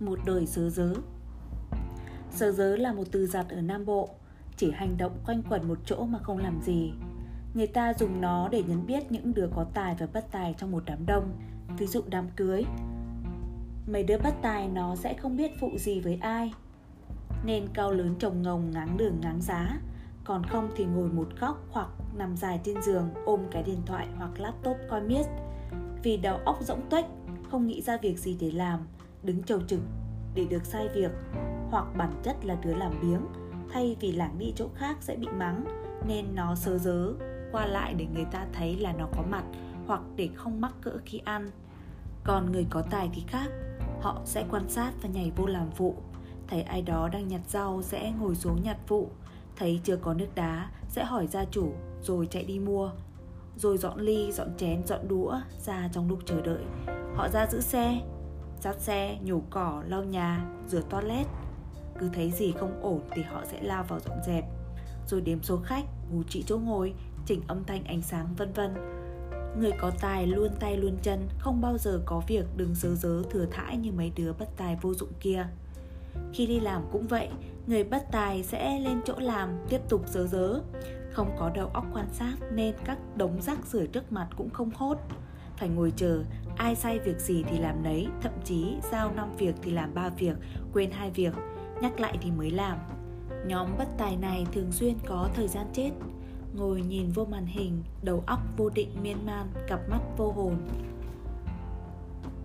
Một đời sớ dớ. Sớ dớ là một từ giặt ở Nam Bộ Chỉ hành động quanh quẩn một chỗ mà không làm gì. Người ta dùng nó để nhấn biết những đứa có tài và bất tài trong một đám đông. Ví dụ đám cưới. Mấy đứa bất tài nó sẽ không biết phụ gì với ai. Nên cao lớn trồng ngồng ngáng đường ngáng giá Còn không thì ngồi một góc hoặc nằm dài trên giường ôm cái điện thoại hoặc laptop coi miết. Vì đầu óc rỗng tuếch, không nghĩ ra việc gì để làm Đứng trầu trực để được sai việc, Hoặc bản chất là đứa làm biếng, Thay vì lảng đi chỗ khác sẽ bị mắng, Nên nó sơ dớ, qua lại để người ta thấy là nó có mặt, hoặc để không mắc cỡ khi ăn. Còn người có tài thì khác, họ sẽ quan sát và nhảy vô làm vụ thấy ai đó đang nhặt rau sẽ ngồi xuống nhặt vụ thấy chưa có nước đá sẽ hỏi gia chủ, rồi chạy đi mua. Rồi dọn ly, dọn chén, dọn đũa ra trong lúc chờ đợi. Họ ra giữ xe dắt xe, nhổ cỏ, lau nhà, rửa toilet. Cứ thấy gì không ổn thì họ sẽ lao vào dọn dẹp. Rồi đếm số khách bù trị chỗ ngồi, chỉnh âm thanh ánh sáng, vân vân. Người có tài luôn tay luôn chân, Không bao giờ có việc đừng dớ dớ, thừa thãi như mấy đứa bất tài vô dụng kia. Khi đi làm cũng vậy, Người bất tài sẽ lên chỗ làm, tiếp tục dớ dớ. Không có đầu óc quan sát nên các đống rác rưởi trước mặt cũng không hốt. Phải ngồi chờ, ai sai việc gì thì làm nấy, Thậm chí giao 5 việc thì làm 3 việc, Quên hai việc, Nhắc lại thì mới làm. Nhóm bất tài này thường xuyên có thời gian chết. Ngồi nhìn vô màn hình, đầu óc vô định miên man, cặp mắt vô hồn.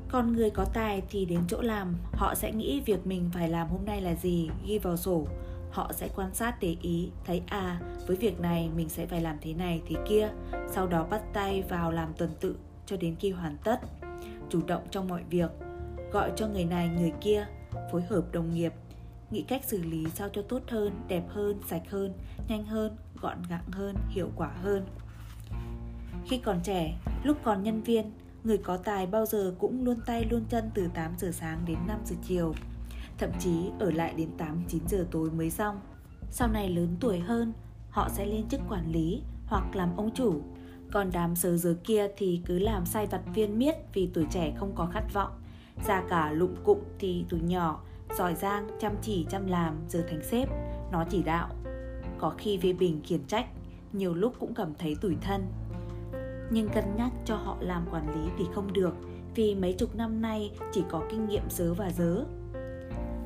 Còn người có tài thì đến chỗ làm, họ sẽ nghĩ việc mình phải làm hôm nay là gì, ghi vào sổ. Họ sẽ quan sát để ý, thấy à với việc này mình sẽ phải làm thế này, thế kia. Sau đó bắt tay vào làm tuần tự cho đến khi hoàn tất. Chủ động trong mọi việc, gọi cho người này, người kia, phối hợp đồng nghiệp, nghĩ cách xử lý sao cho tốt hơn, đẹp hơn, sạch hơn, nhanh hơn, gọn gàng hơn, hiệu quả hơn. Khi còn trẻ, lúc còn nhân viên, người có tài bao giờ cũng luôn tay luôn chân từ 8 giờ sáng đến 5 giờ chiều, thậm chí ở lại đến 8 9 giờ tối mới xong. Sau này lớn tuổi hơn, họ sẽ lên chức quản lý hoặc làm ông chủ còn đám sờ dớ kia thì cứ làm sai vặt viên miết vì tuổi trẻ không có khát vọng. Già cả lụng cụm thì tuổi nhỏ, giỏi giang, chăm chỉ, chăm làm, giờ thành sếp. Nó chỉ đạo. Có khi phê bình khiển trách, nhiều lúc cũng cảm thấy tủi thân. Nhưng cân nhắc cho họ làm quản lý thì không được, vì mấy chục năm nay chỉ có kinh nghiệm dớ và dớ.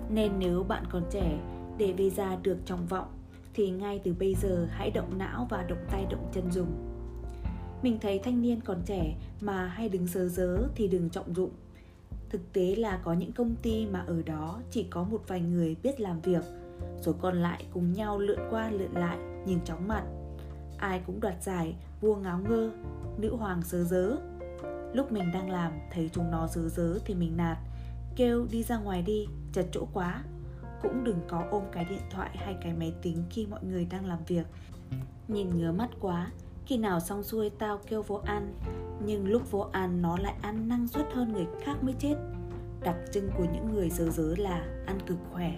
Nên nếu bạn còn trẻ, để về già được trong vọng, thì ngay từ bây giờ hãy động não và động tay động chân dùng mình thấy thanh niên còn trẻ mà hay đứng dớ dớ thì đừng trọng dụng. Thực tế là có những công ty mà ở đó chỉ có một vài người biết làm việc, rồi còn lại cùng nhau lượn qua lượn lại, nhìn chóng mặt. Ai cũng đoạt giải, vua ngáo ngơ, nữ hoàng sớ dớ lúc mình đang làm, thấy chúng nó sớ dớ thì mình nạt, kêu đi ra ngoài đi, chật chỗ quá. Cũng đừng có ôm cái điện thoại hay cái máy tính khi mọi người đang làm việc. Nhìn ngứa mắt quá khi nào xong xuôi tao kêu vô ăn, nhưng lúc vô ăn nó lại ăn năng suất hơn người khác mới chết. Đặc trưng của những người dớ dớ là ăn cực khỏe.